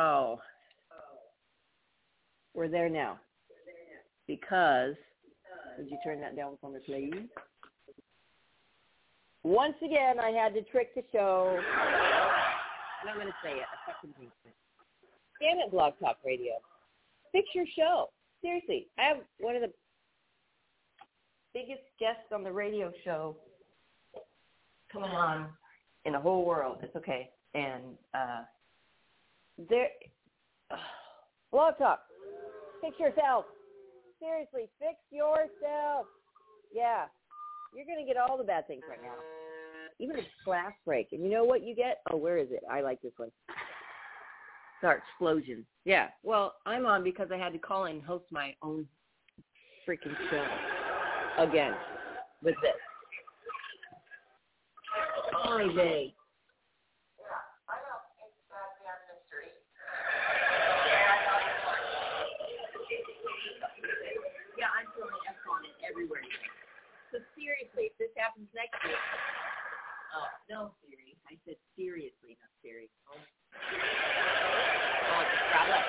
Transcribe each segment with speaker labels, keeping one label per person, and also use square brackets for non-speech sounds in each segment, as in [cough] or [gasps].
Speaker 1: Oh. We're there now. Because, would you turn that down for me, please? Once again, I had to trick the show. And I'm going to say it. Fucking hate it. Damn it, Blog Talk Radio. Fix your show. Seriously. I have one of the biggest guests on the radio show coming on in the whole world. It's okay. And, uh, there, [sighs] Blog Talk. Fix yourself. Seriously, fix yourself. Yeah. You're to get all the bad things right now. Even a glass break. And you know what you get? Oh, where is it? I like this one. [sighs] Start explosion. Yeah. Well, I'm on because I had to call and host my own freaking show again with this. Hi, they. Yeah, I'm throwing F on it everywhere. So seriously, if this happens next week, oh no, Siri. I said seriously, not Siri. Oh, oh up.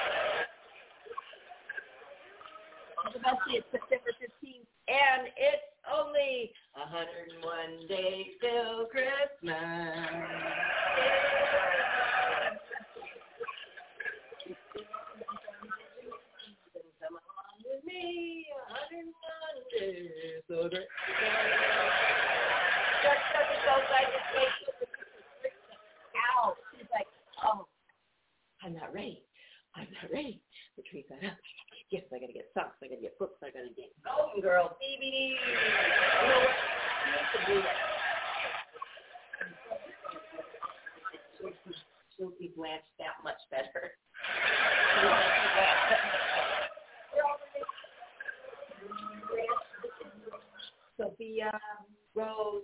Speaker 1: The best day is September 15th, and it's only 101 days till Christmas. Come me, 101 days till Christmas. Just doesn't go by this way. Ow. She's like, oh, I'm not ready. I'm not ready. The tree got up. I gotta get. I gotta get socks. I gotta get books. I gotta get Golden Girl DVD. You know what? She needs to do that. She'll keep, she'll Blanche that much better. Sophia, Rose.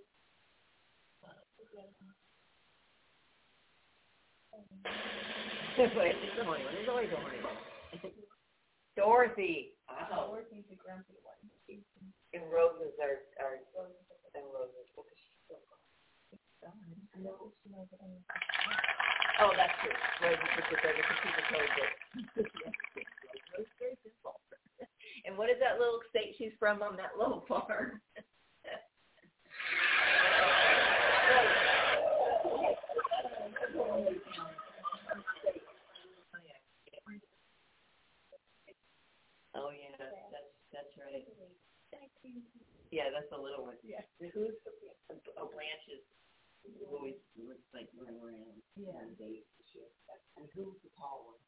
Speaker 1: Dorothy. Oh.
Speaker 2: Dorothy's the grumpy one.
Speaker 1: And roses are are and roses. Oh, that's true. Roses is the third because. And what is that little state she's from on that little farm? Oh yeah, that's that's right. Yeah, that's the little one.
Speaker 2: Yeah.
Speaker 1: Who's a oh Blanche's always looks like running around.
Speaker 2: Yeah.
Speaker 1: on dates and shit. And who's the tall one?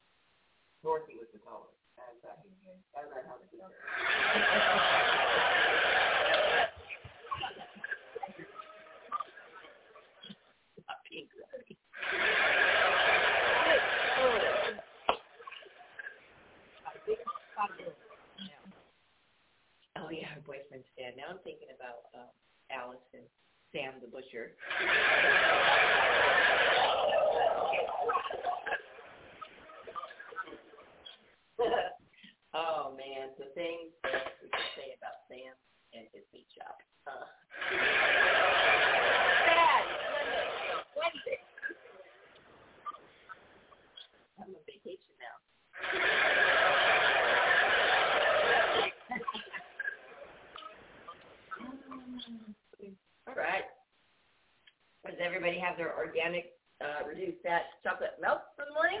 Speaker 1: Dorothy was the tall one. That's right. That's right. How to me and my boyfriend's dad. Now I'm thinking about um, Alice and Sam the Butcher. [laughs] oh man, the things that we can say about Sam and his meat job. Huh? everybody have their organic uh, reduced fat chocolate milk for the morning?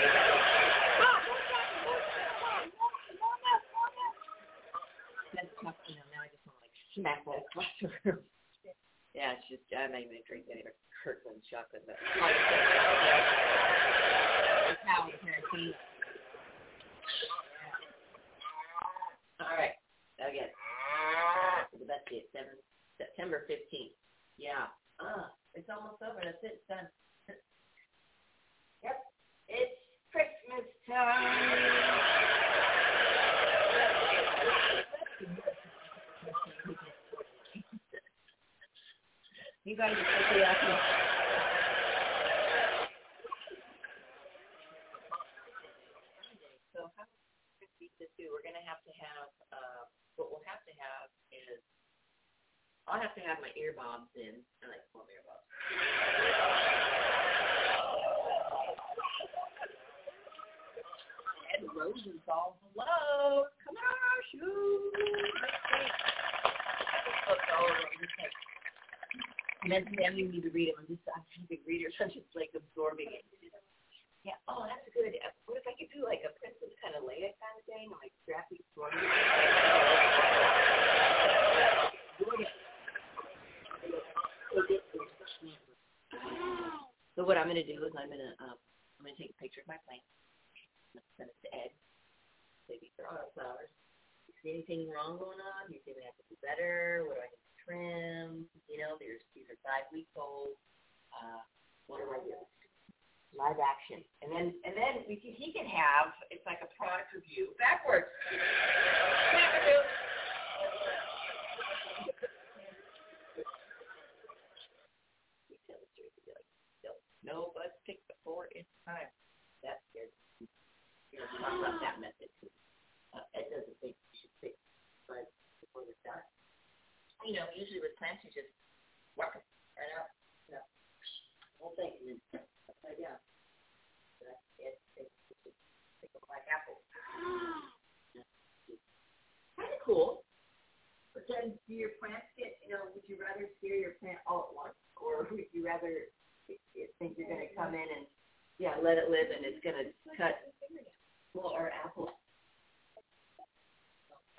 Speaker 1: I'll have to have my earbobs in. I like pull form earbobs. Ed Rosenthal, hello, come on our shoes. Mentally, I don't even need to read it. I'm just, I'm a big reader, so I'm just like absorbing it. going to do is I'm going to um, I'm going to take a picture of my plant. I'm going to send it to Ed. Say these are auto flowers. You see anything wrong going on? Do You see what I have to do better? What do I need to trim? You know, there's these are five weeks old. Uh, what do I do? Live action, and then and then we can, he can have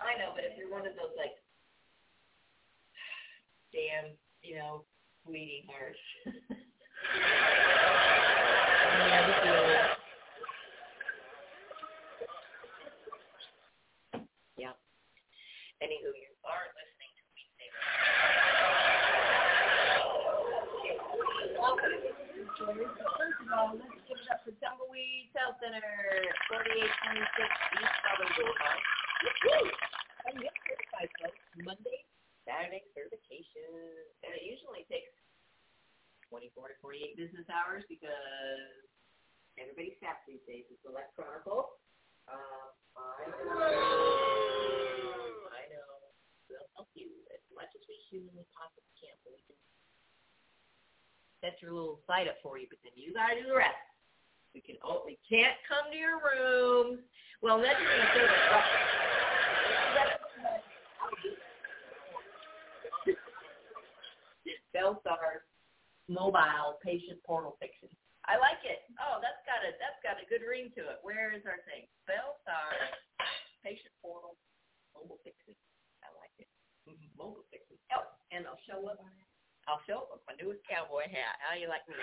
Speaker 1: I know, but if you're one of those like, [sighs] damn, you know, bleeding hearts. [laughs] your little site up for you, but then you gotta do the rest. We can oh, we can't come to your room. Well, that's gonna feel like Bellstar mobile patient portal fixing. I like it. Oh, that's got a that's got a good ring to it. Where is our thing? Bellstar patient portal mobile fixing. I like it. Mm-hmm. Mobile fixing. Oh, and I'll show up. I'll show up with my newest cowboy you like me?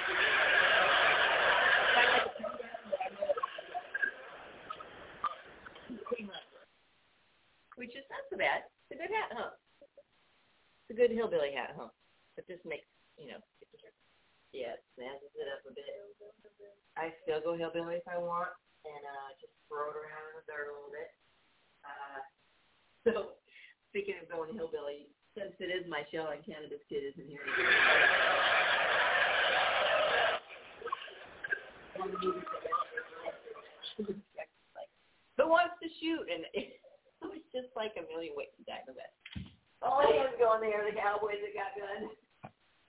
Speaker 1: Which is not so bad. It's a good hat, huh? It's a good hillbilly hat, huh? It just makes, you know, yeah, smashes it up a bit. I still go hillbilly if I want, and uh, just throw it around in the dirt a little bit. Uh, so, speaking of going hillbilly, since it is my show and Cannabis Kid isn't here. Who wants to shoot? And [laughs] it was just like a million ways to die oh, in the West. All I was going there, the Cowboys that got guns.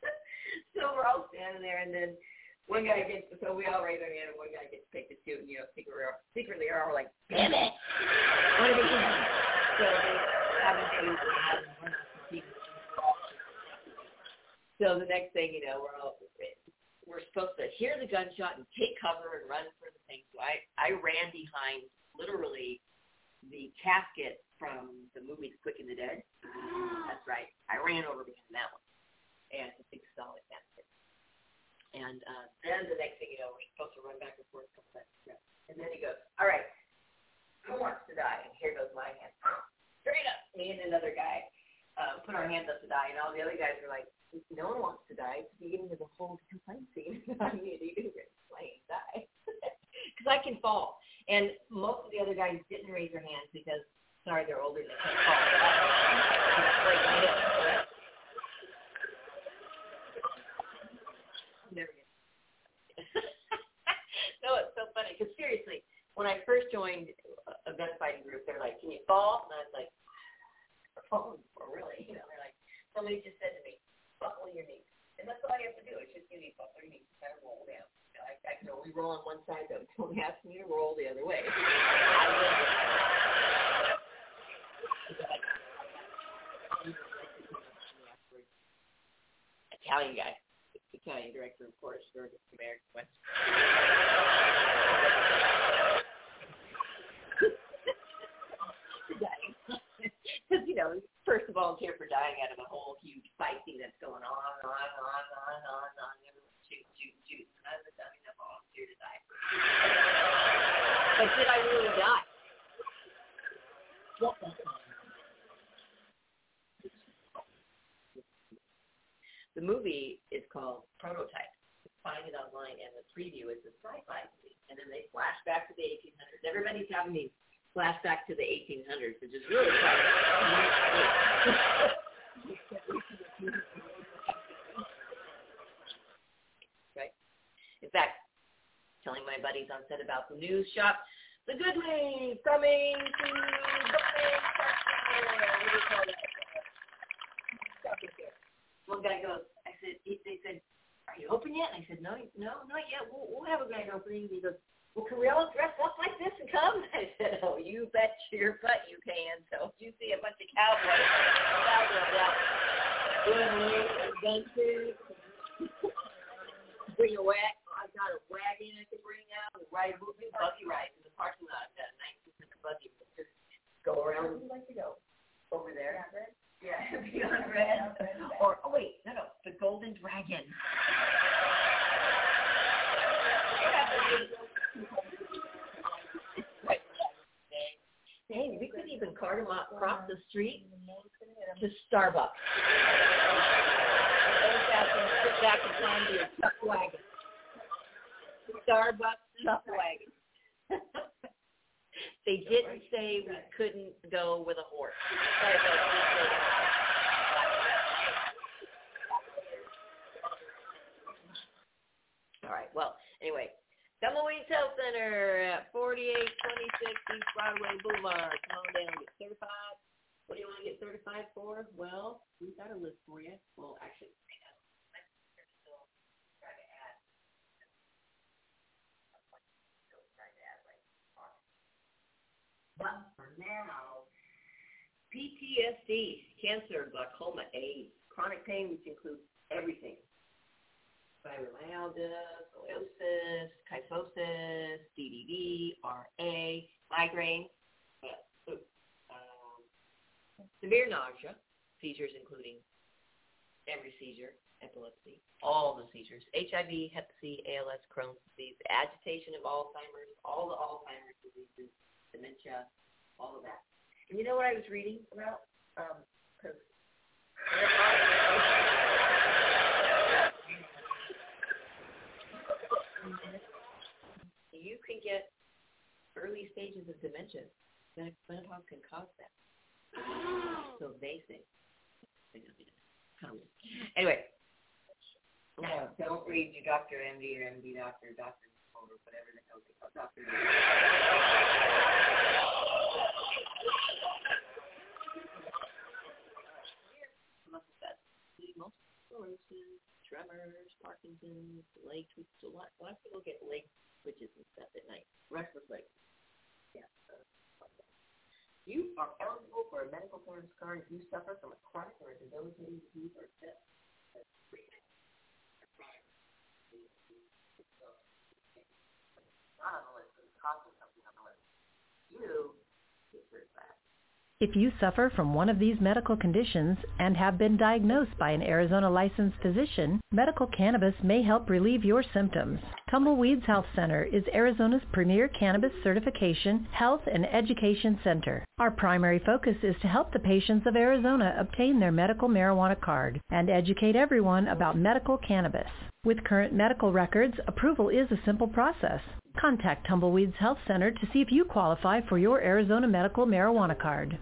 Speaker 1: [laughs] so we're all standing there, and then one guy gets, so we all raise our hand, and one guy gets picked to shoot, and, you know, secretly, secretly are all like, damn it! What are we doing? So they haven't So the next thing you know, we're all we're supposed to hear the gunshot and take cover and run for the thing. So I I ran behind casket from the movie Quick and the Dead. [gasps] That's right. I ran over behind that one and it's a big solid basket. And uh, then the next thing you know, we're supposed to run back and forth a couple times. And then he goes, all right, who wants to die? And here goes my hand. Straight up. Me and another guy uh, put our hands up to die, and all the other guys were like, no one wants to die. It's the beginning of the whole complaint scene. I mean, you can explain die. Because I can fall. And most of the other guys didn't raise their hands because, sorry, they're older and they can't fall. no, it's so funny because seriously, when I first joined a gunfighting group, they're like, "Can you fall?" And I was like, "Fall? For really?" You know, they're like, somebody just said to me, "Buckle your knees," and that's all you have to do. It's just you need to buckle your knees, kind of roll down. You know, I, I can only roll on one side, though. Don't ask me to roll the other way. Italian guy. Italian director, of course, for American West. Because, you know, first a volunteer for dying out of a whole huge fight scene that's going on and on on on on on. Shoot, shoot, shoot. And I was having a volunteer to die. But did I really die? The movie is called Prototype. Find it online, and the preview is the sci-fi movie. And then they flash back to the 1800s. Everybody's having these flashback to the 1800s, which is really quite. [laughs] right. In fact, telling my buddies on set about the news shop, the good news coming to the one guy goes, I said, they said, are you open yet? And I said, no, no, not yet. We'll, we'll have a grand opening. He goes, well, can we all dress up like this and come? [laughs] I said, oh, you bet your butt you can. So if you see a bunch of cowboys, cowboys out, gun bring a wag. I've got a wagon I can bring out and ride moving buggy rides in the parking lot. I've got a 1900 buggy. Just go around. Where would you like to go? Over there. Yeah, [laughs] yeah, Beyond Red. Or, oh wait, no, no, The Golden Dragon. [laughs] Hey, we could even cart them across the street to Starbucks. Sit back and time to your chuck wagon. Starbucks chuck wagon. They didn't say we couldn't go with a horse. All right. Well, anyway, Tumbleweeds Health Center at 4826 East Broadway Boulevard. Come on down, get certified. What do you want to get certified for? Well, we've got a list for you. Well, actually. But for now, PTSD, cancer, glaucoma, AIDS, chronic pain, which includes everything. Fibromyalgia, scoliosis, kyphosis, DDD, RA, migraine, uh, um, severe nausea, seizures including every seizure, epilepsy, all the seizures, HIV, Hep C, ALS, Crohn's disease, agitation of Alzheimer's, all the Alzheimer's diseases, dementia, all of that. And you know what I was reading about? Um, cause you can get early stages of dementia. Menopause can cause that. So they say. Anyway, no, don't read your doctor, MD, or MD doctor, doctor, or whatever the hell they call doctor. sclerosis, tremors, Parkinson's, leg twitch. A lot, a lot of people get leg twitches and stuff at night. Restless legs. Yeah. You are eligible for a medical clearance card if you suffer from a chronic or a debilitating disease or death.
Speaker 3: If you suffer from one of these medical conditions and have been diagnosed by an Arizona licensed physician, medical cannabis may help relieve your symptoms. Tumbleweeds Health Center is Arizona's premier cannabis certification, health, and education center. Our primary focus is to help the patients of Arizona obtain their medical marijuana card and educate everyone about medical cannabis. With current medical records, approval is a simple process. Contact Tumbleweeds Health Center to see if you qualify for your Arizona medical marijuana card.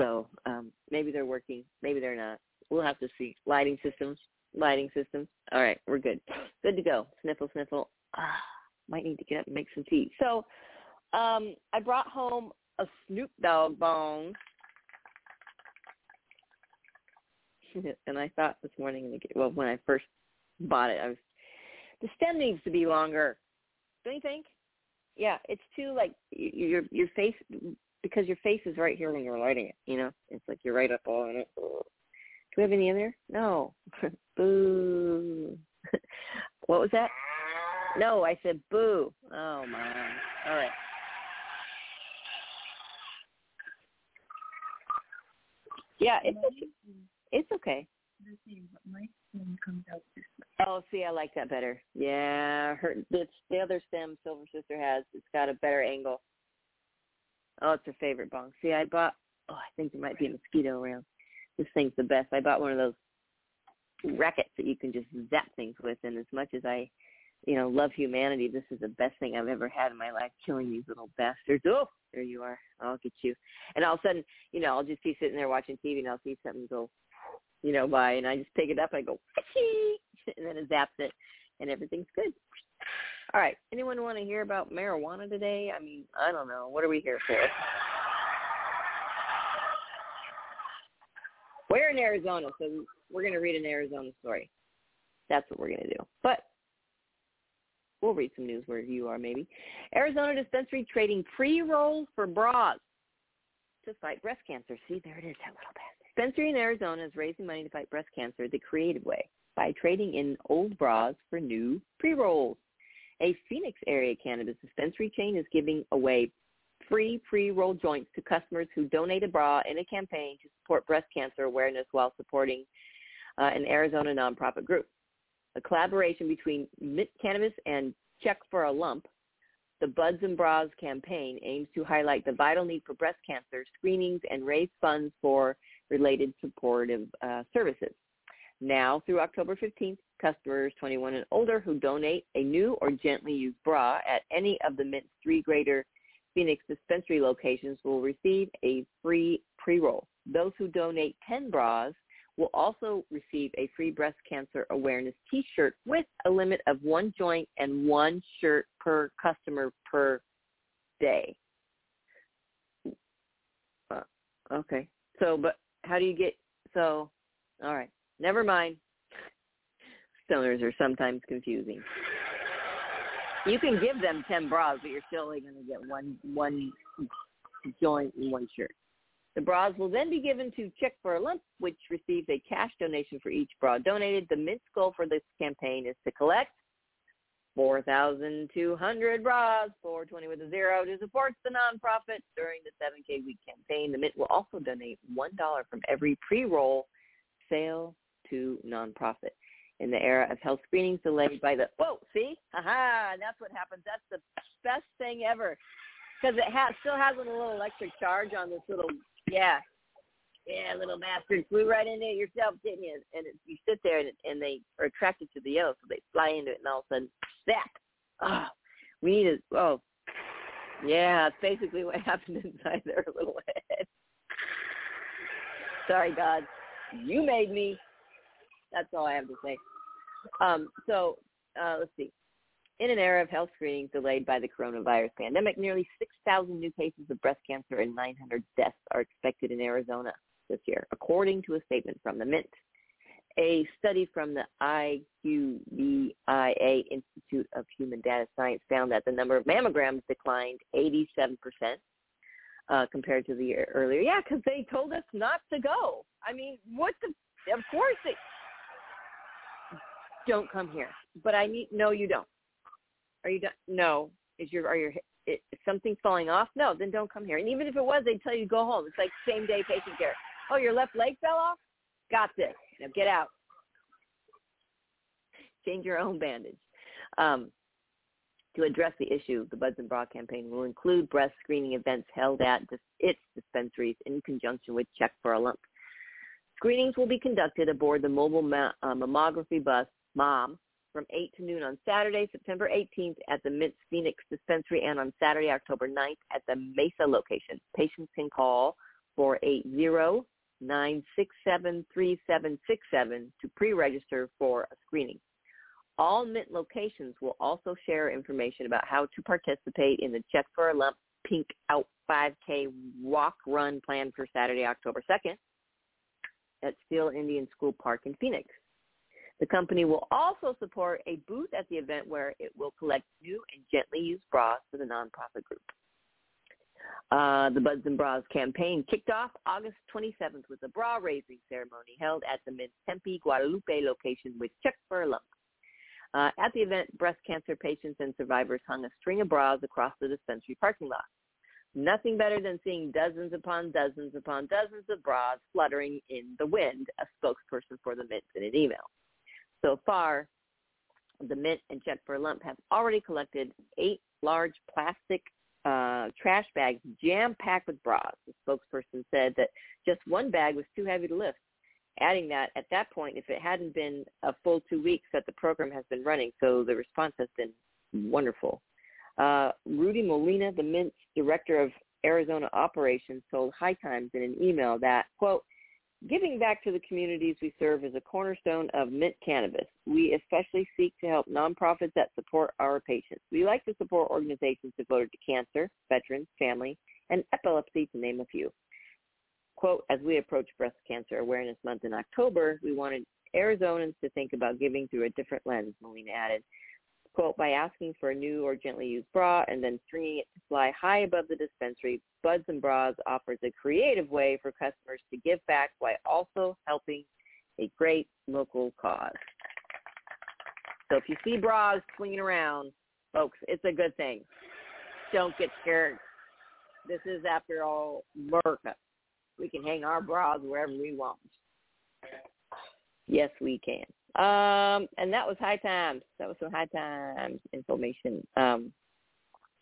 Speaker 1: So um, maybe they're working, maybe they're not. We'll have to see. Lighting systems, lighting systems. All right, we're good. Good to go. Sniffle, sniffle. Ah, might need to get up and make some tea. So um, I brought home a Snoop Dogg bong. [laughs] and I thought this morning, well, when I first bought it, I was, the stem needs to be longer. Don't you think? Yeah, it's too like your your face because your face is right here when you're lighting it. You know, it's like you're right up all in it. Do we have any in there? No. [laughs] boo. [laughs] what was that? No, I said boo. Oh my. All right. Yeah, it's. It's okay. Oh, see, I like that better. Yeah, her it's the other stem Silver Sister has. It's got a better angle. Oh, it's her favorite bong. See, I bought. Oh, I think there might be a mosquito around. This thing's the best. I bought one of those rackets that you can just zap things with, and as much as I, you know, love humanity, this is the best thing I've ever had in my life. Killing these little bastards. Oh, there you are. I'll get you. And all of a sudden, you know, I'll just be sitting there watching TV, and I'll see something go, you know, by, and I just pick it up. And I go, [laughs] and then it zaps it, and everything's good. All right. Anyone want to hear about marijuana today? I mean, I don't know. What are we here for? We're in Arizona, so we're going to read an Arizona story. That's what we're going to do. But we'll read some news where you are, maybe. Arizona dispensary trading pre-rolls for bras to fight breast cancer. See, there it is, that little bit. Dispensary in Arizona is raising money to fight breast cancer the creative way by trading in old bras for new pre-rolls. A Phoenix area cannabis dispensary chain is giving away free pre-roll joints to customers who donate a bra in a campaign to support breast cancer awareness while supporting uh, an Arizona nonprofit group. A collaboration between Mint Cannabis and Check for a Lump, the Buds and Bras campaign aims to highlight the vital need for breast cancer screenings and raise funds for related supportive uh, services. Now through October 15th, customers 21 and older who donate a new or gently used bra at any of the Mint's three greater Phoenix dispensary locations will receive a free pre-roll. Those who donate 10 bras will also receive a free breast cancer awareness t-shirt with a limit of one joint and one shirt per customer per day. Uh, okay. So, but how do you get, so, all right. Never mind. Stoners are sometimes confusing. You can give them 10 bras, but you're still only going to get one, one joint and one shirt. The bras will then be given to Check for a Lump, which receives a cash donation for each bra donated. The Mint's goal for this campaign is to collect 4,200 bras, 420 with a zero, to support the nonprofit during the 7K week campaign. The Mint will also donate $1 from every pre-roll sale to nonprofit. In the era of health screenings delayed by the, whoa, see? Aha, and that's what happens. That's the best thing ever because it has still has a little electric charge on this little yeah. Yeah, little bastard flew right into it yourself, didn't you? And it, you sit there and, and they are attracted to the yellow, so they fly into it, and all of a sudden, snap! Oh, ah, we need to, oh, yeah, that's basically what [laughs] happened inside their little head. Sorry, God. You made me. That's all I have to say. Um, so uh, let's see. In an era of health screenings delayed by the coronavirus pandemic, nearly 6,000 new cases of breast cancer and 900 deaths are expected in Arizona this year, according to a statement from the Mint. A study from the IQVIA Institute of Human Data Science found that the number of mammograms declined 87% uh, compared to the year earlier. Yeah, because they told us not to go. I mean, what the? Of course they don't come here. But I need no, you don't. Are you done? No. Is your are your something falling off? No, then don't come here. And even if it was, they'd tell you to go home. It's like same day patient care. Oh, your left leg fell off? Got this. Now get out. Change your own bandage. Um, to address the issue, the Buds and Bra campaign will include breast screening events held at its dispensaries in conjunction with Check for a Lump. Screenings will be conducted aboard the mobile ma- uh, mammography bus, MOM, from 8 to noon on Saturday, September 18th at the Mint Phoenix Dispensary and on Saturday, October 9th at the Mesa location. Patients can call 480-967-3767 to pre-register for a screening. All Mint locations will also share information about how to participate in the Check for a Lump Pink Out 5K walk run planned for Saturday, October 2nd at Steele Indian School Park in Phoenix. The company will also support a booth at the event where it will collect new and gently used bras for the nonprofit group. Uh, the Buds and Bras campaign kicked off August 27th with a bra raising ceremony held at the Mint Tempe Guadalupe location with Check for a Lump. Uh, at the event, breast cancer patients and survivors hung a string of bras across the dispensary parking lot. Nothing better than seeing dozens upon dozens upon dozens of bras fluttering in the wind, a spokesperson for the Mint in an email. So far, the Mint and Check for a Lump have already collected eight large plastic uh, trash bags jam-packed with bras. The spokesperson said that just one bag was too heavy to lift, adding that at that point, if it hadn't been a full two weeks that the program has been running, so the response has been wonderful. Uh, Rudy Molina, the Mint's director of Arizona operations, told High Times in an email that, quote, Giving back to the communities we serve is a cornerstone of Mint Cannabis. We especially seek to help nonprofits that support our patients. We like to support organizations devoted to cancer, veterans, family, and epilepsy, to name a few. Quote, as we approach Breast Cancer Awareness Month in October, we wanted Arizonans to think about giving through a different lens, Molina added quote, by asking for a new or gently used bra and then stringing it to fly high above the dispensary, Buds and Bras offers a creative way for customers to give back while also helping a great local cause. So if you see bras swinging around, folks, it's a good thing. Don't get scared. This is, after all, America. We can hang our bras wherever we want. Yes, we can. Um, and that was High Times. That was some High Times information. Um,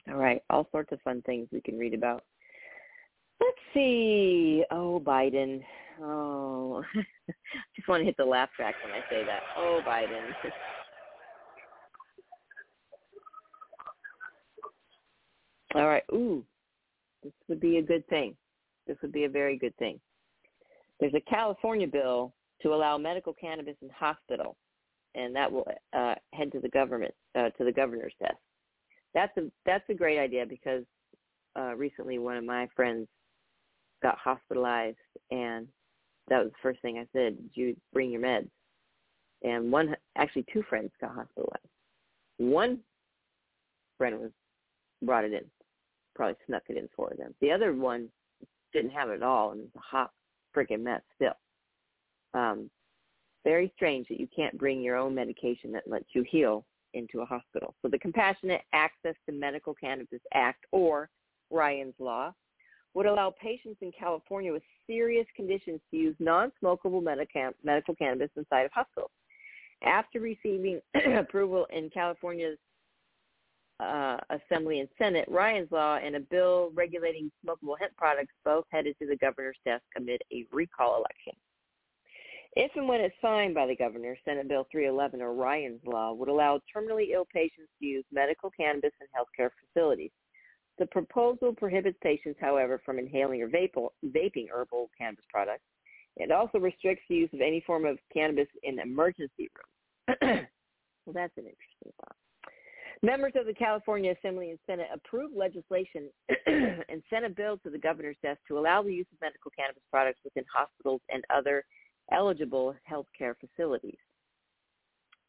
Speaker 1: all right, all sorts of fun things we can read about. Let's see. Oh, Biden. Oh, [laughs] I just want to hit the laugh track when I say that. Oh, Biden. [laughs] all right. Ooh, This would be a good thing. This would be a very good thing. There's a California bill to allow medical cannabis in hospital, and that will uh, head to the government uh, to the governor's desk. That's a that's a great idea because uh, recently one of my friends got hospitalized, and that was the first thing I said. Did you bring your meds? And one, actually, two friends got hospitalized. One friend was brought it in, probably snuck it in for them. The other one didn't have it at all, and it was a hot freaking mess still. Um, very strange that you can't bring your own medication that lets you heal into a hospital. So the Compassionate Access to Medical Cannabis Act, or Ryan's Law, would allow patients in California with serious conditions to use non-smokable medical cannabis inside of hospitals. After receiving [clears throat] approval in California's uh, Assembly and Senate, Ryan's Law and a bill regulating smokable hemp products both headed to the governor's desk amid a recall election. If and when it's signed by the governor, Senate Bill 311 or Ryan's Law would allow terminally ill patients to use medical cannabis in healthcare facilities. The proposal prohibits patients, however, from inhaling or vaping herbal cannabis products. It also restricts the use of any form of cannabis in emergency rooms. [clears throat] well, that's an interesting thought. Members of the California Assembly and Senate approved legislation [clears throat] and sent a bill to the governor's desk to allow the use of medical cannabis products within hospitals and other eligible healthcare facilities.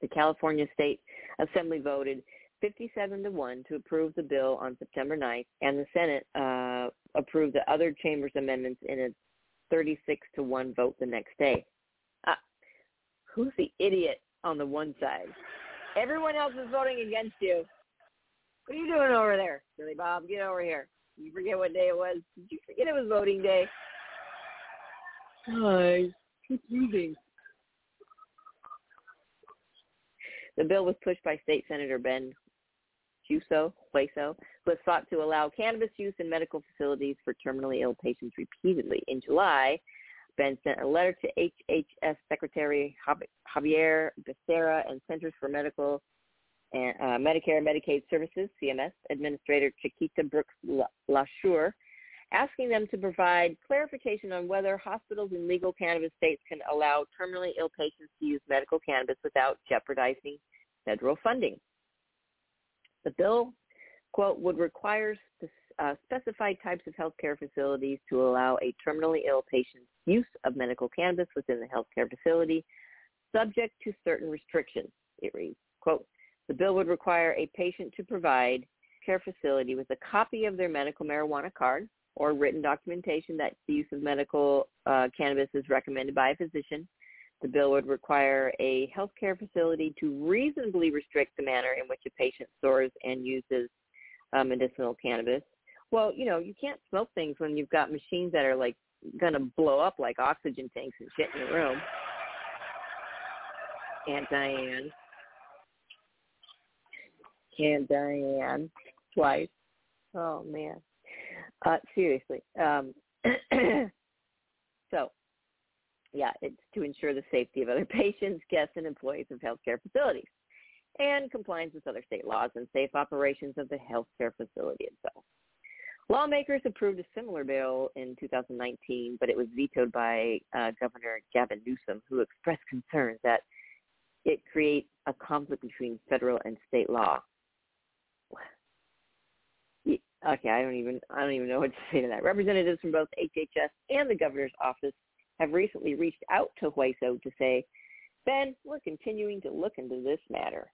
Speaker 1: The California State Assembly voted 57 to 1 to approve the bill on September 9th, and the Senate uh, approved the other chamber's amendments in a 36 to 1 vote the next day. Uh, who's the idiot on the one side? Everyone else is voting against you. What are you doing over there, Billy Bob? Get over here. You forget what day it was. Did you forget it was voting day? Hi. Confusing. The bill was pushed by State Senator Ben Juso, Hueso, who has sought to allow cannabis use in medical facilities for terminally ill patients repeatedly. In July, Ben sent a letter to HHS Secretary Xavier Becerra and Centers for Medical and uh, Medicare and Medicaid Services, CMS, Administrator Chiquita Brooks LaSure, asking them to provide clarification on whether hospitals in legal cannabis states can allow terminally ill patients to use medical cannabis without jeopardizing federal funding. The bill, quote, would require uh, specified types of healthcare facilities to allow a terminally ill patient's use of medical cannabis within the healthcare facility, subject to certain restrictions. It reads, quote, the bill would require a patient to provide care facility with a copy of their medical marijuana card or written documentation that the use of medical uh, cannabis is recommended by a physician, the bill would require a healthcare facility to reasonably restrict the manner in which a patient stores and uses uh, medicinal cannabis. Well, you know, you can't smoke things when you've got machines that are like going to blow up like oxygen tanks and shit in your room. Aunt Diane. Aunt Diane. Twice. Oh, man. Uh, seriously. Um, [clears throat] so yeah, it's to ensure the safety of other [laughs] patients, guests, and employees of healthcare facilities, and compliance with other state laws and safe operations of the healthcare facility itself. Lawmakers approved a similar bill in 2019, but it was vetoed by uh, Governor Gavin Newsom, who expressed concerns that it creates a conflict between federal and state law. Okay, I don't even I don't even know what to say to that. Representatives from both HHS and the governor's office have recently reached out to Hueso to say, Ben, we're continuing to look into this matter.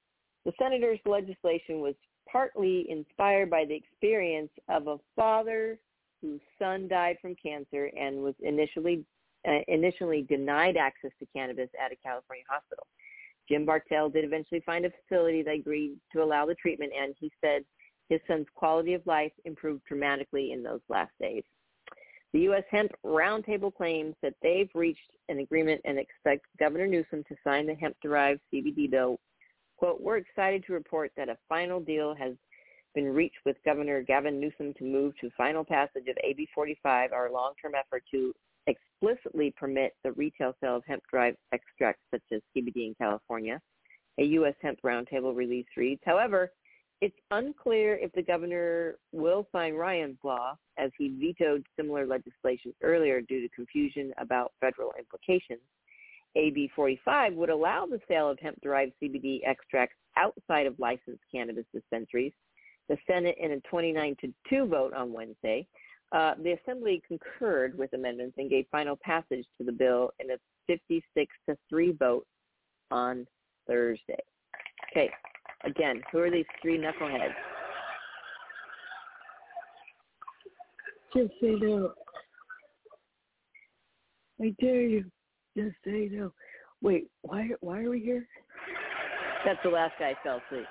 Speaker 1: The senator's legislation was partly inspired by the experience of a father whose son died from cancer and was initially uh, initially denied access to cannabis at a California hospital. Jim Bartell did eventually find a facility that agreed to allow the treatment, and he said his son's quality of life improved dramatically in those last days. The U.S. Hemp Roundtable claims that they've reached an agreement and expect Governor Newsom to sign the hemp-derived CBD bill. Quote, we're excited to report that a final deal has been reached with Governor Gavin Newsom to move to final passage of AB 45, our long-term effort to explicitly permit the retail sale of hemp-derived extracts such as CBD in California. A U.S. Hemp Roundtable release reads, however, it's unclear if the governor will sign Ryan's law, as he vetoed similar legislation earlier due to confusion about federal implications. AB 45 would allow the sale of hemp-derived CBD extracts outside of licensed cannabis dispensaries. The Senate, in a 29 to 2 vote on Wednesday, uh, the Assembly concurred with amendments and gave final passage to the bill in a 56 to 3 vote on Thursday. Okay, again, who are these three knuckleheads?
Speaker 2: Just say no. I dare you. Just say no. Wait, why why are we here?
Speaker 1: That's the last guy fell asleep.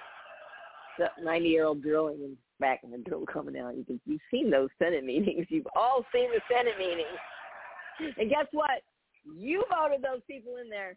Speaker 1: The 90 year old drilling and back and the drill coming out. You can, you've seen those Senate meetings. You've all seen the Senate meetings. And guess what? You voted those people in there.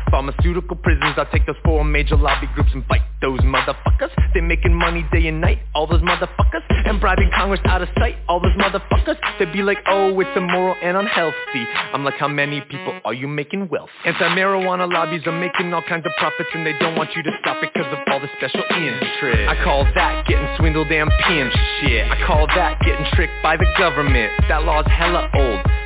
Speaker 4: pharmaceutical prisons. I'll take those four major lobby groups and fight those motherfuckers. They're making money day and night, all those motherfuckers. And bribing Congress out of sight, all those motherfuckers. They'd be like, oh, it's immoral and unhealthy. I'm like, how many people are you making wealth? Anti-marijuana lobbies are making all kinds of profits and they don't want you to stop it because of all the special interest. I call that getting swindled and pimped shit. I call that getting tricked by the government. That law's hella old.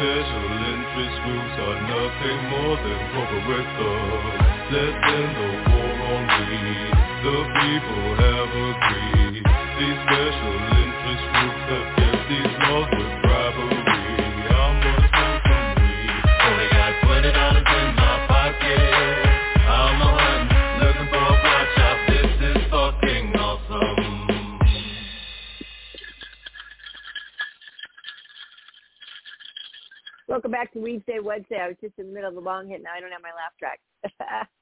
Speaker 5: special interest groups are nothing more than corporate thugs. Let's end the war on weed. The people have agreed. These special interest groups have
Speaker 1: Welcome back to Weedsday Wednesday. I was just in the middle of a long hit. Now I don't have my laugh track. [laughs]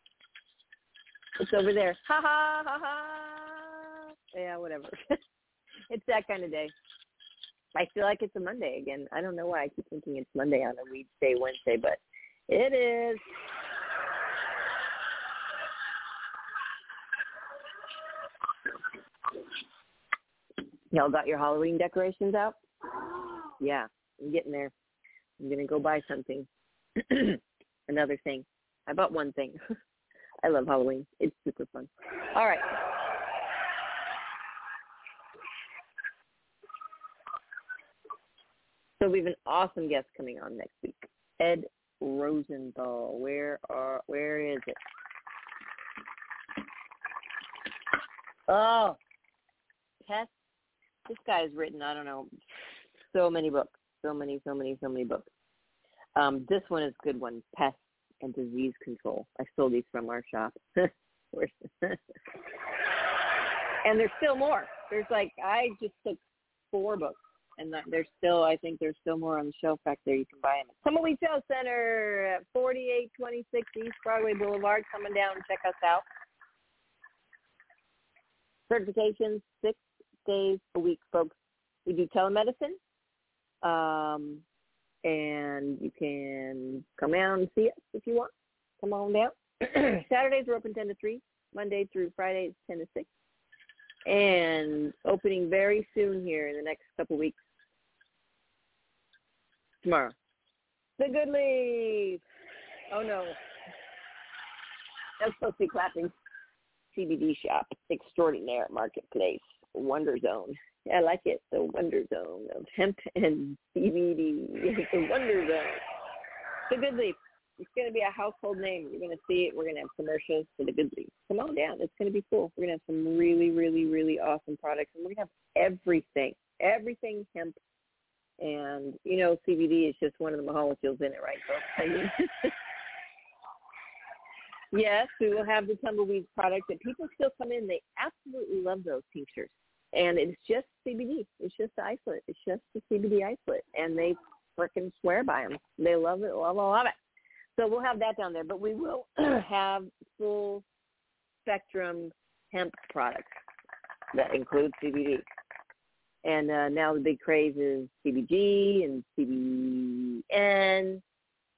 Speaker 1: It's over there. Ha ha ha ha. Yeah, whatever. [laughs] it's that kind of day. I feel like it's a Monday again. I don't know why I keep thinking it's Monday on a weed day Wednesday, but it is. Y'all got your Halloween decorations out? Yeah, I'm getting there. I'm gonna go buy something. [clears throat] Another thing. I bought one thing. [laughs] I love Halloween. It's super fun. All right. So we have an awesome guest coming on next week. Ed Rosenthal. Where are where is it? Oh, Pest. This guy's written, I don't know, so many books. So many, so many, so many books. Um, this one is a good one. Pest and disease control. I stole these from our shop. [laughs] and there's still more. There's like I just took four books, and there's still I think there's still more on the shelf back there. You can buy them. Tumbleweed Health Center, at 4826 East Broadway Boulevard. Coming down and check us out. Certifications six days a week, folks. We do telemedicine. Um, and you can come down and see us if you want. Come on down. [clears throat] Saturdays are open 10 to 3. Monday through Friday is 10 to 6. And opening very soon here in the next couple weeks. Tomorrow. The Good. Oh no. That's supposed to be clapping. CBD shop extraordinaire marketplace. Wonder Zone. I like it. The Wonder Zone of hemp and CBD. [laughs] the Wonder Zone. The Good Leaf. It's going to be a household name. You're going to see it. We're going to have commercials for the Good Leaf. Come on down. It's going to be cool. We're going to have some really, really, really awesome products, and we're going to have everything, everything hemp. And you know, CBD is just one of the molecules in it, right, folks? [laughs] yes, we will have the tumbleweed product, and people still come in. They absolutely love those tinctures and it's just CBD. It's just the isolate. It's just the CBD isolate, and they freaking swear by them. They love it, love, love it. So we'll have that down there, but we will [clears throat] have full spectrum hemp products that include CBD. And uh, now the big craze is CBG and CBN,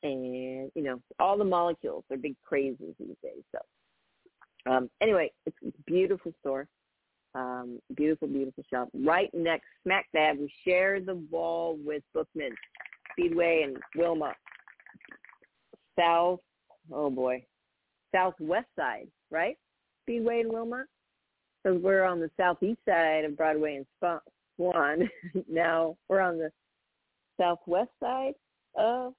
Speaker 1: and you know all the molecules are big crazes these days. So um, anyway, it's a beautiful store. Um, beautiful, beautiful shop. Right next, smack dab, we share the wall with Bookman, Speedway, and Wilmot. South, oh boy, southwest side, right? Speedway and Wilmot? Because we're on the southeast side of Broadway and Swan. [laughs] now we're on the southwest side of,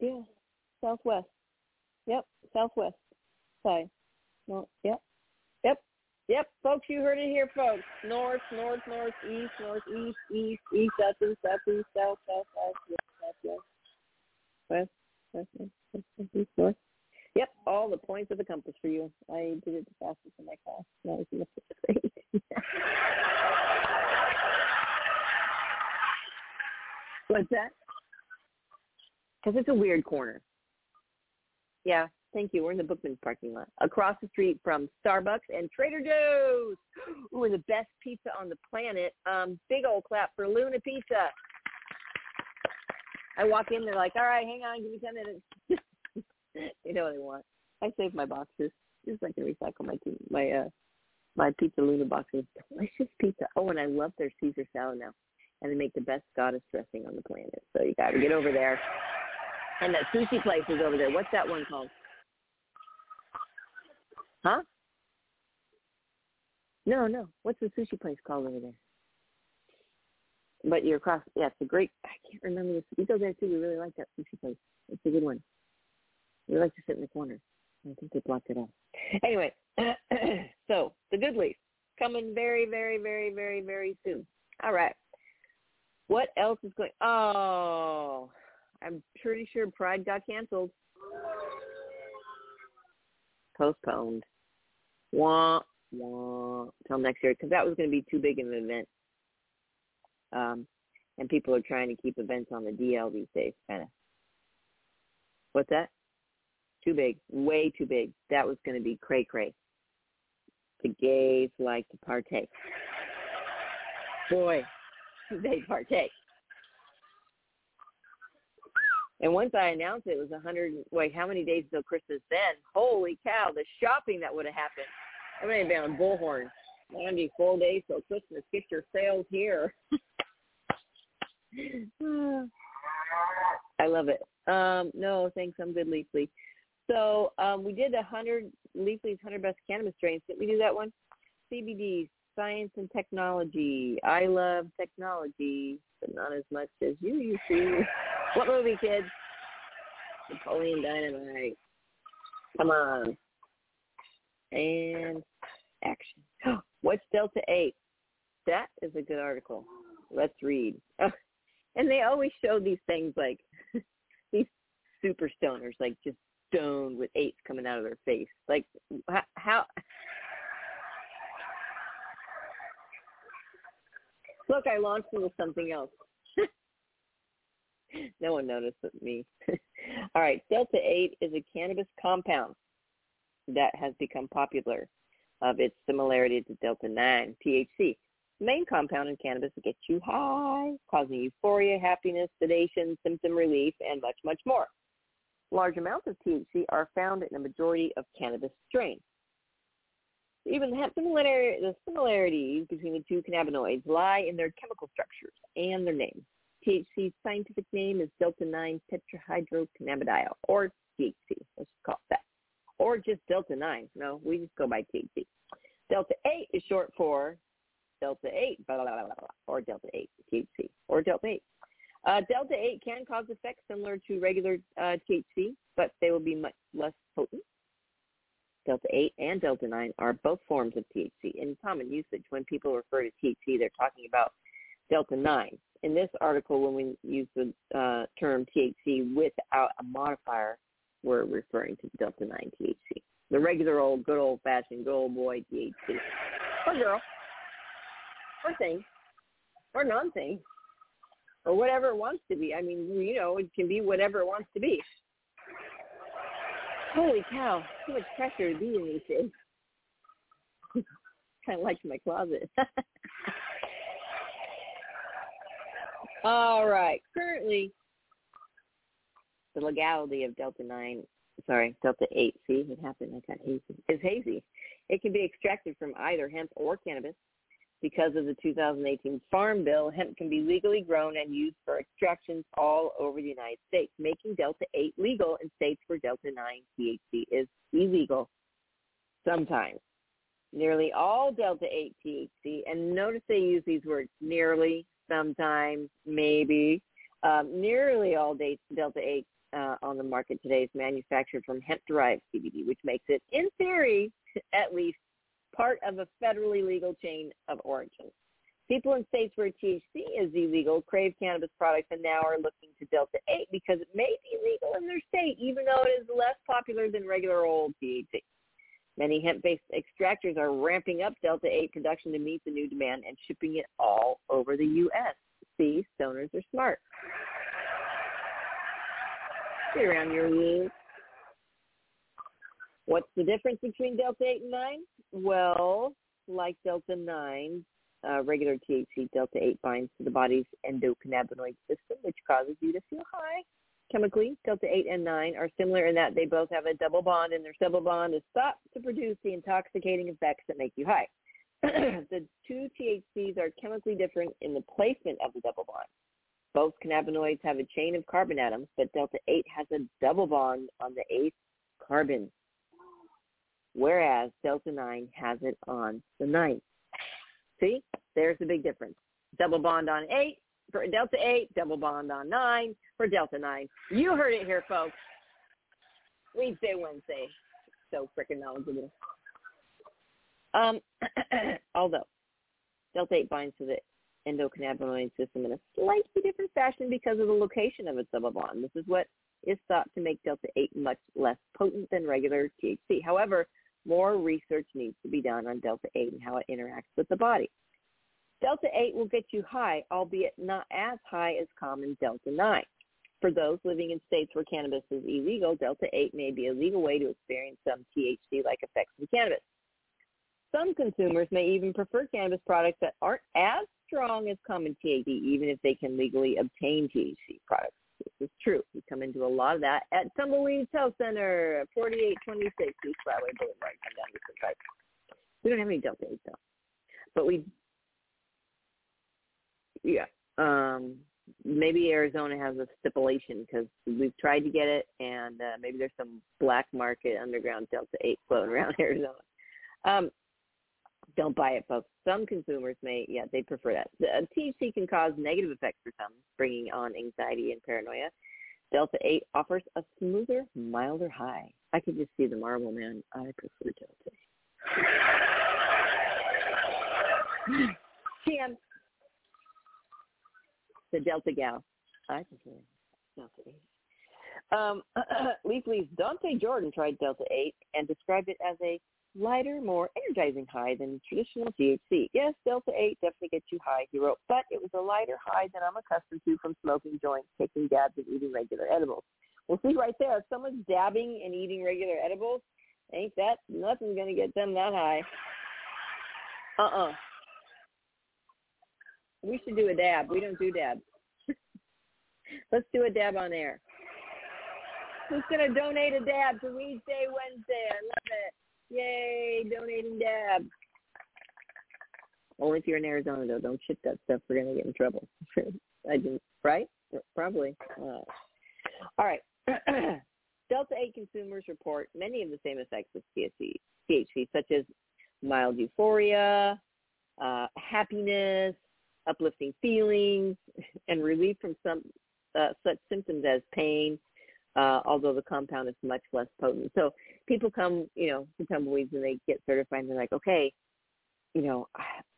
Speaker 1: yeah, southwest. Yep, southwest side. No, yep. Yep. Yep, folks, you heard it here, folks. North, north, north, east, north, east, east, east, south, east, south, east, south, south, south, west, south, west, west, west, west, west, east, north. Yep, all the points of the compass for you. I did it the fastest in my class. That was the. [laughs] What's that? Because it's a weird corner. Yeah, Thank you. We're in the Bookman's parking lot, across the street from Starbucks and Trader Joe's. Ooh, and the best pizza on the planet. Um, big old clap for Luna Pizza. I walk in, they're like, "All right, hang on, give me ten minutes." [laughs] you know what they want. I save my boxes just so I can recycle my my uh my pizza Luna boxes. Delicious pizza. Oh, and I love their Caesar salad now, and they make the best goddess dressing on the planet. So you got to get over there. And that sushi place is over there. What's that one called? Huh? No, no. What's the sushi place called over there? But you're across. Yeah, it's a great. I can't remember this. We go there too. We really like that sushi place. It's a good one. We like to sit in the corner. I think they blocked it off. Anyway, [clears throat] so the Good Leaf coming very, very, very, very, very soon. All right. What else is going? Oh, I'm pretty sure Pride got canceled. Postponed wah, wah, till next year because that was going to be too big of an event. Um, and people are trying to keep events on the DL these days, kind of. What's that? too big, way too big. That was going to be cray cray. The gays like to partake. Boy, [laughs] they partake. And once I announced it, it was a hundred. Wait, how many days until Christmas? Then, holy cow, the shopping that would have happened. I may have been on Bullhorn. Ninety full days till Christmas. Get your sales here. [sighs] I love it. Um, no, thanks. I'm good, Leafly. So um, we did a hundred Leafly's hundred best cannabis strains. Did we do that one? CBD, science and technology. I love technology, but not as much as you used to. what movie, kids? Napoleon Dynamite. Come on. And action. [gasps] What's Delta 8? That is a good article. Let's read. [laughs] and they always show these things like [laughs] these super stoners, like just stoned with eights coming out of their face. Like how, Look, I launched into something else. [laughs] no one noticed but me. All right, Delta 8 is a cannabis compound that has become popular of its similarity to Delta 9, THC. The main compound in cannabis that gets you high, causing euphoria, happiness, sedation, symptom relief, and much, much more. Large amounts of THC are found in a majority of cannabis strains. Even the the similarities between the two cannabinoids lie in their chemical structures and their names. THC's scientific name is delta-9 tetrahydrocannabidiol, or THC. Let's call it that. Or just delta-9. No, we just go by THC. Delta-8 is short for delta-8, blah, blah, blah, blah, or delta-8, THC, or delta-8. Uh, delta-8 can cause effects similar to regular uh, THC, but they will be much less potent. Delta-8 and Delta-9 are both forms of THC. In common usage, when people refer to THC, they're talking about Delta-9. In this article, when we use the uh, term THC without a modifier, we're referring to Delta-9 THC. The regular old, good old-fashioned, good old boy THC. Or girl. Or thing. Or non-thing. Or whatever it wants to be. I mean, you know, it can be whatever it wants to be. Holy cow, too much pressure to be in these days. [laughs] kind of like my closet. [laughs] All right. Currently, the legality of Delta 9, sorry, Delta 8, see, it happened, I got hazy, is hazy. It can be extracted from either hemp or cannabis. Because of the 2018 Farm Bill, hemp can be legally grown and used for extractions all over the United States, making Delta 8 legal in states where Delta 9 THC is illegal sometimes. Nearly all Delta 8 THC, and notice they use these words, nearly, sometimes, maybe, um, nearly all Delta 8 uh, on the market today is manufactured from hemp-derived CBD, which makes it, in theory, [laughs] at least part of a federally legal chain of origin. People in states where THC is illegal crave cannabis products and now are looking to Delta 8 because it may be legal in their state, even though it is less popular than regular old THC. Many hemp-based extractors are ramping up Delta 8 production to meet the new demand and shipping it all over the U.S. See, stoners are smart. Around your roots. What's the difference between Delta 8 and 9? Well, like Delta 9, uh, regular THC, Delta 8 binds to the body's endocannabinoid system, which causes you to feel high. Chemically, Delta 8 and 9 are similar in that they both have a double bond, and their double bond is thought to produce the intoxicating effects that make you high. [clears throat] the two THCs are chemically different in the placement of the double bond. Both cannabinoids have a chain of carbon atoms, but Delta 8 has a double bond on the eighth carbon whereas Delta 9 has it on the ninth. See, there's the big difference. Double bond on 8 for Delta 8, double bond on 9 for Delta 9. You heard it here, folks. Wednesday, Wednesday. So freaking knowledgeable. Um, [clears throat] although Delta 8 binds to the endocannabinoid system in a slightly different fashion because of the location of its double bond. This is what is thought to make Delta 8 much less potent than regular THC. However, more research needs to be done on Delta 8 and how it interacts with the body. Delta 8 will get you high, albeit not as high as common Delta 9. For those living in states where cannabis is illegal, Delta 8 may be a legal way to experience some THC-like effects from cannabis. Some consumers may even prefer cannabis products that aren't as strong as common THC, even if they can legally obtain THC products. This is true. We come into a lot of that at Tumbleweeds Health Center, 4826 East Broadway Boulevard. Come down Drive. We don't have any Delta 8 though, but we, yeah. Um, maybe Arizona has a stipulation because we've tried to get it, and uh, maybe there's some black market underground Delta 8 floating [laughs] around Arizona. Um, don't buy it, folks. Some consumers may, yeah, they prefer that. The, uh, THC can cause negative effects for some, bringing on anxiety and paranoia. Delta 8 offers a smoother, milder high. I could just see the marble man. I prefer Delta 8. [sighs] TM. The Delta gal. I prefer Delta 8. Um, [clears throat] Leaf Leaf's Dante Jordan tried Delta 8 and described it as a lighter, more energizing high than traditional THC. Yes, Delta 8 definitely gets you high, he wrote, but it was a lighter high than I'm accustomed to from smoking joints, taking dabs, and eating regular edibles. Well, see right there, if someone's dabbing and eating regular edibles, ain't that, nothing's going to get them that high. Uh-uh. We should do a dab. We don't do dabs. [laughs] Let's do a dab on air. Who's going to donate a dab to Weedsday Wednesday? I love it. Yay, donating dabs. Only if you're in Arizona, though. Don't ship that stuff. We're going to get in trouble. [laughs] I didn't, right? Probably. Uh, all right. [clears throat] Delta 8 consumers report many of the same effects as THC, THC such as mild euphoria, uh, happiness, uplifting feelings, [laughs] and relief from some uh, such symptoms as pain, uh, although the compound is much less potent. So people come, you know, to tumbleweeds and they get certified and they're like, okay, you know,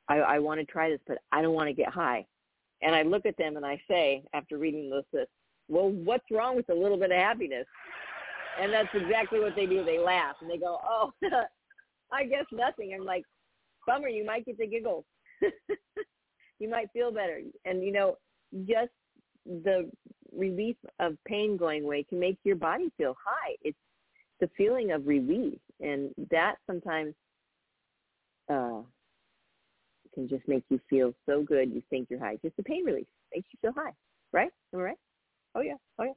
Speaker 1: I, I want to try this, but I don't want to get high. And I look at them and I say, after reading this list, well, what's wrong with a little bit of happiness? And that's exactly what they do. They laugh and they go, oh, [laughs] I guess nothing. I'm like, bummer, you might get the giggles. [laughs] you might feel better. And, you know, just the relief of pain going away can make your body feel high. It's the feeling of relief, and that sometimes uh, can just make you feel so good. You think you're high. Just the pain relief makes you feel high, right? Am I right? Oh yeah, oh yeah.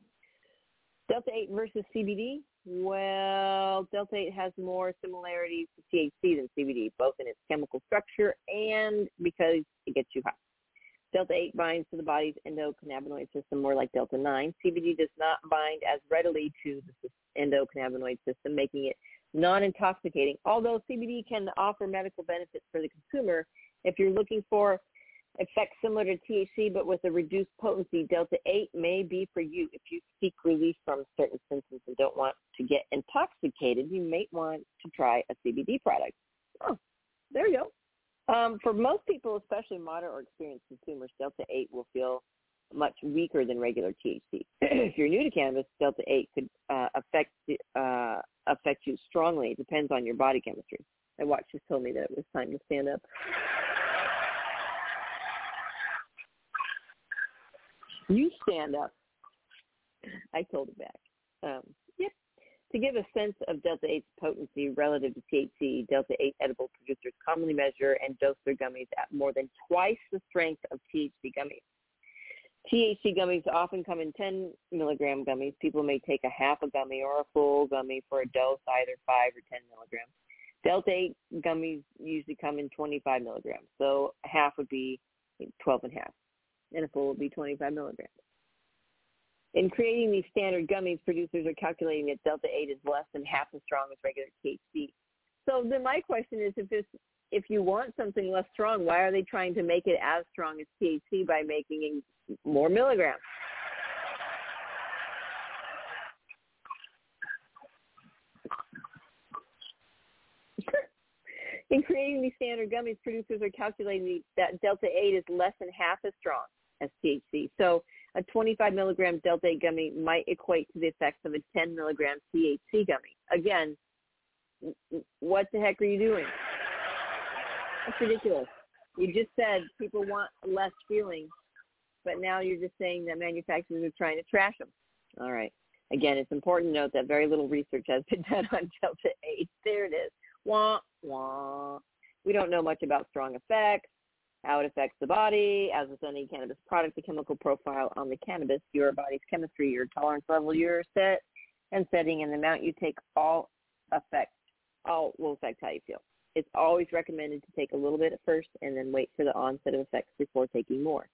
Speaker 1: Delta 8 versus CBD. Well, Delta 8 has more similarities to THC than CBD, both in its chemical structure and because it gets you high. Delta 8 binds to the body's endocannabinoid system more like Delta 9. CBD does not bind as readily to the endocannabinoid system, making it non-intoxicating, although CBD can offer medical benefits for the consumer. If you're looking for effects similar to THC but with a reduced potency, Delta 8 may be for you. If you seek relief from certain symptoms and don't want to get intoxicated, you may want to try a CBD product. Oh, there you go. Um, for most people, especially moderate or experienced consumers, Delta 8 will feel much weaker than regular THC. [clears throat] if you're new to cannabis, Delta 8 could uh, affect uh, affect you strongly. It depends on your body chemistry. My watch just told me that it was time to stand up. You stand up. I told it back. Um, to give a sense of Delta 8's potency relative to THC, Delta 8 edible producers commonly measure and dose their gummies at more than twice the strength of THC gummies. THC gummies often come in 10 milligram gummies. People may take a half a gummy or a full gummy for a dose, either 5 or 10 milligrams. Delta 8 gummies usually come in 25 milligrams, so half would be 12 and a half, and a full would be 25 milligrams. In creating these standard gummies, producers are calculating that Delta 8 is less than half as strong as regular THC. So then my question is if it's, if you want something less strong, why are they trying to make it as strong as THC by making more milligrams? [laughs] In creating these standard gummies, producers are calculating that Delta 8 is less than half as strong as THC. So a 25 milligram Delta 8 gummy might equate to the effects of a 10 milligram THC gummy. Again, what the heck are you doing? That's ridiculous. You just said people want less feeling, but now you're just saying that manufacturers are trying to trash them. All right. Again, it's important to note that very little research has been [laughs] done on Delta 8. There it is. Wah, wah. We don't know much about strong effects, how it affects the body. As with any cannabis product, the chemical profile on the cannabis, your body's chemistry, your tolerance level, your set and setting, and the amount you take all affect all will affect how you feel. It's always recommended to take a little bit at first and then wait for the onset of effects before taking more.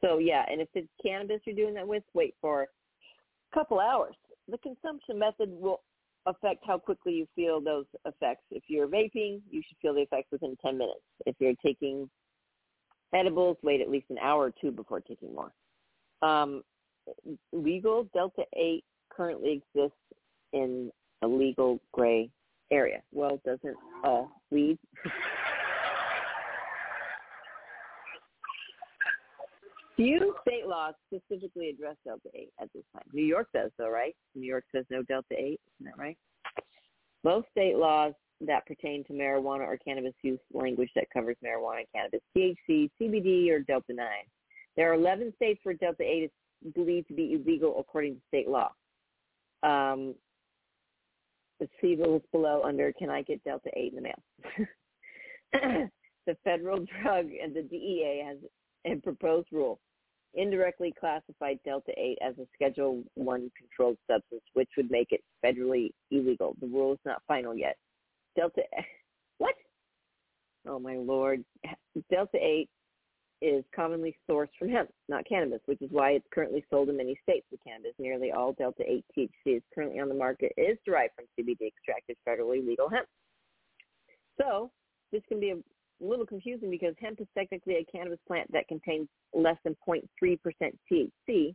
Speaker 1: So yeah, and if it's cannabis you're doing that with, wait for a couple hours. The consumption method will affect how quickly you feel those effects. If you're vaping, you should feel the effects within 10 minutes. If you're taking edibles, wait at least an hour or two before taking more. Um, legal Delta 8 currently exists in a legal gray area. Well, doesn't all weed? [laughs] Few state laws specifically address Delta 8 at this time. New York does, though, right? New York says no Delta 8. Isn't that right? Most state laws that pertain to marijuana or cannabis use language that covers marijuana and cannabis, THC, CBD, or Delta 9. There are 11 states where Delta 8 is believed to be illegal according to state law. Um, the list below under Can I Get Delta 8 in the mail? [laughs] the Federal [laughs] Drug and the DEA has a proposed rule indirectly classified Delta 8 as a Schedule 1 controlled substance, which would make it federally illegal. The rule is not final yet. Delta, what? Oh my lord. Delta 8 is commonly sourced from hemp, not cannabis, which is why it's currently sold in many states with cannabis. Nearly all Delta 8 THC is currently on the market is derived from CBD extracted federally legal hemp. So this can be a little confusing because hemp is technically a cannabis plant that contains less than 0.3% THC.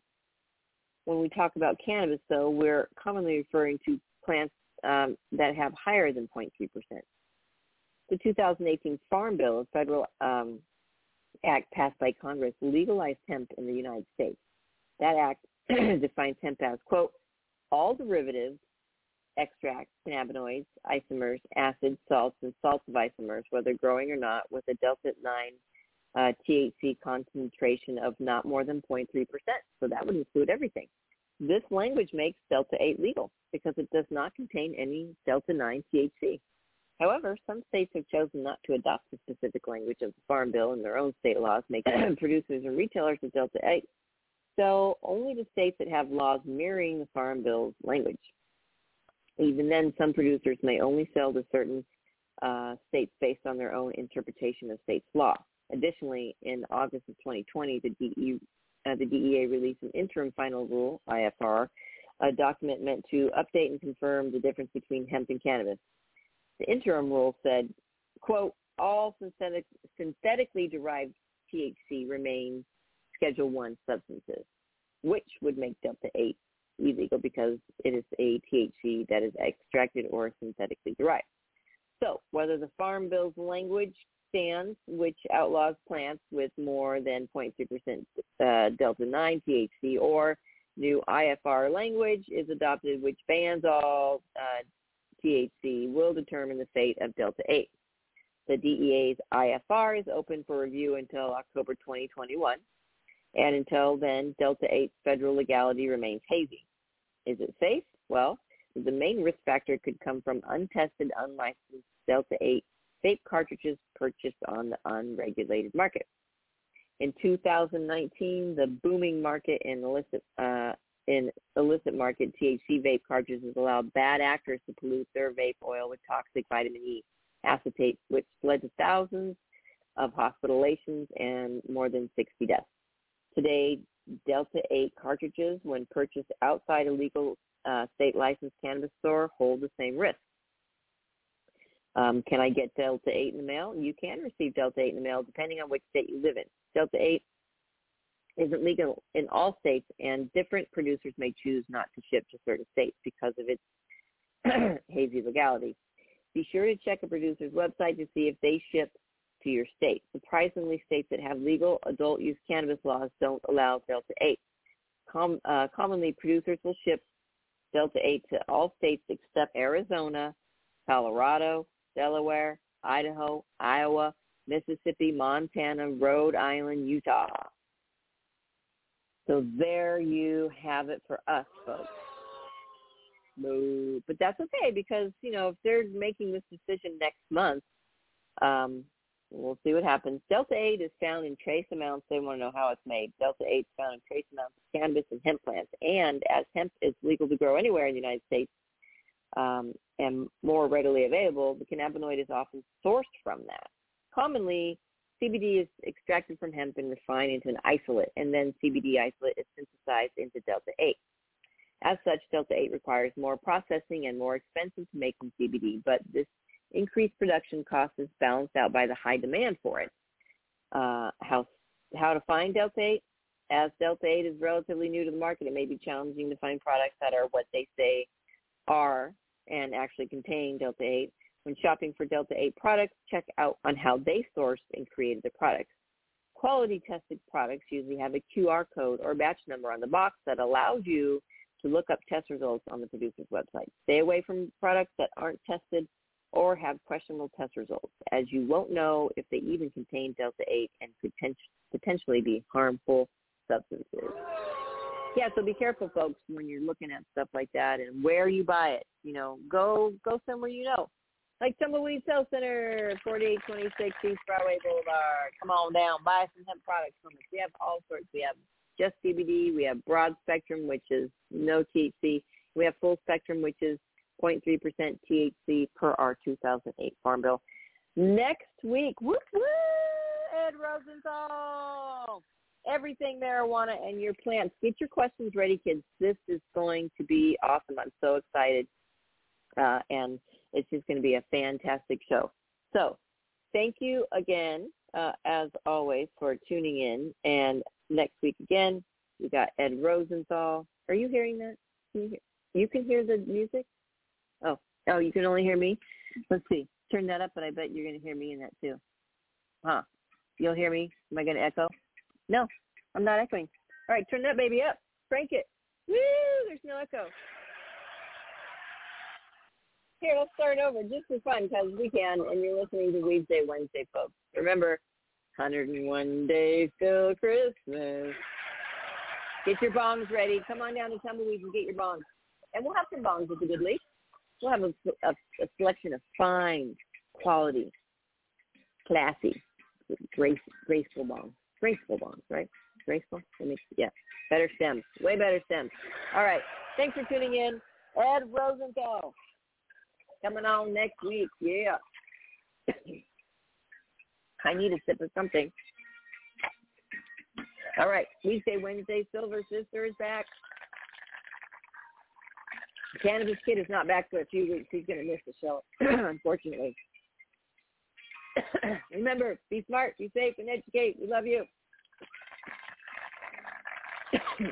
Speaker 1: When we talk about cannabis, though, we're commonly referring to plants um, that have higher than 0.3%. The 2018 Farm Bill, a federal um, act passed by Congress, legalized hemp in the United States. That act [clears throat] defines hemp as, quote, all derivatives extracts, cannabinoids, isomers, acids, salts, and salts of isomers, whether growing or not, with a delta 9 uh, THC concentration of not more than 0.3%. So that would include everything. This language makes Delta 8 legal because it does not contain any Delta 9 THC. However, some states have chosen not to adopt the specific language of the Farm Bill in their own state laws, making [clears throat] producers and retailers of Delta 8 sell only to states that have laws mirroring the Farm Bill's language. Even then, some producers may only sell to certain uh, states based on their own interpretation of state's law. Additionally, in August of 2020, the, DE, uh, the DEA released an interim final rule, IFR, a document meant to update and confirm the difference between hemp and cannabis. The interim rule said, quote, all synthetic, synthetically derived THC remain Schedule 1 substances, which would make Delta 8 illegal because it is a THC that is extracted or synthetically derived. So whether the Farm Bill's language stands, which outlaws plants with more than 0.3% uh, delta-9 THC, or new IFR language is adopted, which bans all uh, THC, will determine the fate of delta-8. The DEA's IFR is open for review until October 2021. And until then, Delta 8's federal legality remains hazy. Is it safe? Well, the main risk factor could come from untested, unlicensed Delta 8 vape cartridges purchased on the unregulated market. In 2019, the booming market in illicit uh, in illicit market THC vape cartridges allowed bad actors to pollute their vape oil with toxic vitamin E acetate, which led to thousands of hospitalizations and more than 60 deaths. Today, Delta 8 cartridges, when purchased outside a legal uh, state licensed cannabis store, hold the same risk. Um, can I get Delta 8 in the mail? You can receive Delta 8 in the mail depending on which state you live in. Delta 8 isn't legal in all states, and different producers may choose not to ship to certain states because of its [clears throat] hazy legality. Be sure to check a producer's website to see if they ship to your state. Surprisingly, states that have legal adult use cannabis laws don't allow Delta 8. Com- uh, commonly, producers will ship Delta 8 to all states except Arizona, Colorado, Delaware, Idaho, Iowa, Mississippi, Montana, Rhode Island, Utah. So there you have it for us, folks. No, but that's okay because you know if they're making this decision next month, um, we'll see what happens. Delta eight is found in trace amounts. They want to know how it's made. Delta eight is found in trace amounts of cannabis and hemp plants, and as hemp is legal to grow anywhere in the United States um, and more readily available, the cannabinoid is often sourced from that. Commonly, CBD is extracted from hemp and refined into an isolate, and then CBD isolate is synthesized into delta eight. As such, Delta-8 requires more processing and more expensive to make than CBD, but this increased production cost is balanced out by the high demand for it. Uh, how, how to find Delta-8? As Delta-8 is relatively new to the market, it may be challenging to find products that are what they say are and actually contain Delta-8. When shopping for Delta-8 products, check out on how they sourced and created the products. Quality tested products usually have a QR code or batch number on the box that allows you to look up test results on the producer's website. Stay away from products that aren't tested or have questionable test results, as you won't know if they even contain Delta-8 and could potentially be harmful substances. Yeah, so be careful, folks, when you're looking at stuff like that and where you buy it. You know, go go somewhere you know, like Tumbleweed Health Center, 4826 East Broadway Boulevard. Come on down, buy some hemp products from us. We have all sorts. We have just CBD. We have broad spectrum, which is no THC. We have full spectrum, which is 0.3% THC per our 2008 Farm Bill. Next week, whoop, whoop, Ed Rosenthal. Everything marijuana and your plants. Get your questions ready, kids. This is going to be awesome. I'm so excited. Uh, and it's just going to be a fantastic show. So thank you again, uh, as always, for tuning in. And next week again. We got Ed Rosenthal. Are you hearing that? Can you, hear, you can hear the music? Oh, oh, you can only hear me. Let's see. Turn that up, but I bet you're going to hear me in that too. Huh? You'll hear me? Am I going to echo? No, I'm not echoing. All right, turn that baby up. Crank it. Woo! There's no echo. Here, let's start over just for fun because we can, and you're listening to Weedsday Wednesday, folks. Remember, 101 days till Christmas. Get your bongs ready. Come on down to Tumbleweed and get your bongs. And we'll have some bongs at the Good Leaf. We'll have a, a, a selection of fine, quality, classy, grace, graceful bongs. Graceful bongs, right? Graceful? That makes, yeah. Better stems. Way better stems. All right. Thanks for tuning in. Ed Rosenthal. Coming on next week. Yeah. [coughs] I need a sip of something. All right, Weedsday, Wednesday, Silver Sister is back. Cannabis Kid is not back for a few weeks. He's going to miss the show, [coughs] unfortunately. [clears throat] Remember, be smart, be safe, and educate. We love you. [clears throat]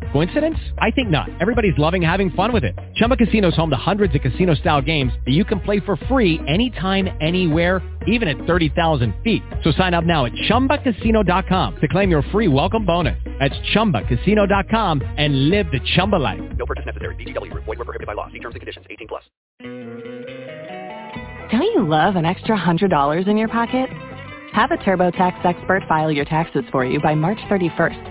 Speaker 6: Coincidence? I think not. Everybody's loving having fun with it. Chumba Casino is home to hundreds of casino-style games that you can play for free anytime, anywhere, even at 30,000 feet. So sign up now at ChumbaCasino.com to claim your free welcome bonus. That's ChumbaCasino.com and live the Chumba life.
Speaker 7: No purchase necessary. VGW. Void were prohibited by law. See terms and conditions. 18 plus.
Speaker 8: Don't you love an extra $100 in your pocket? Have a TurboTax expert file your taxes for you by March 31st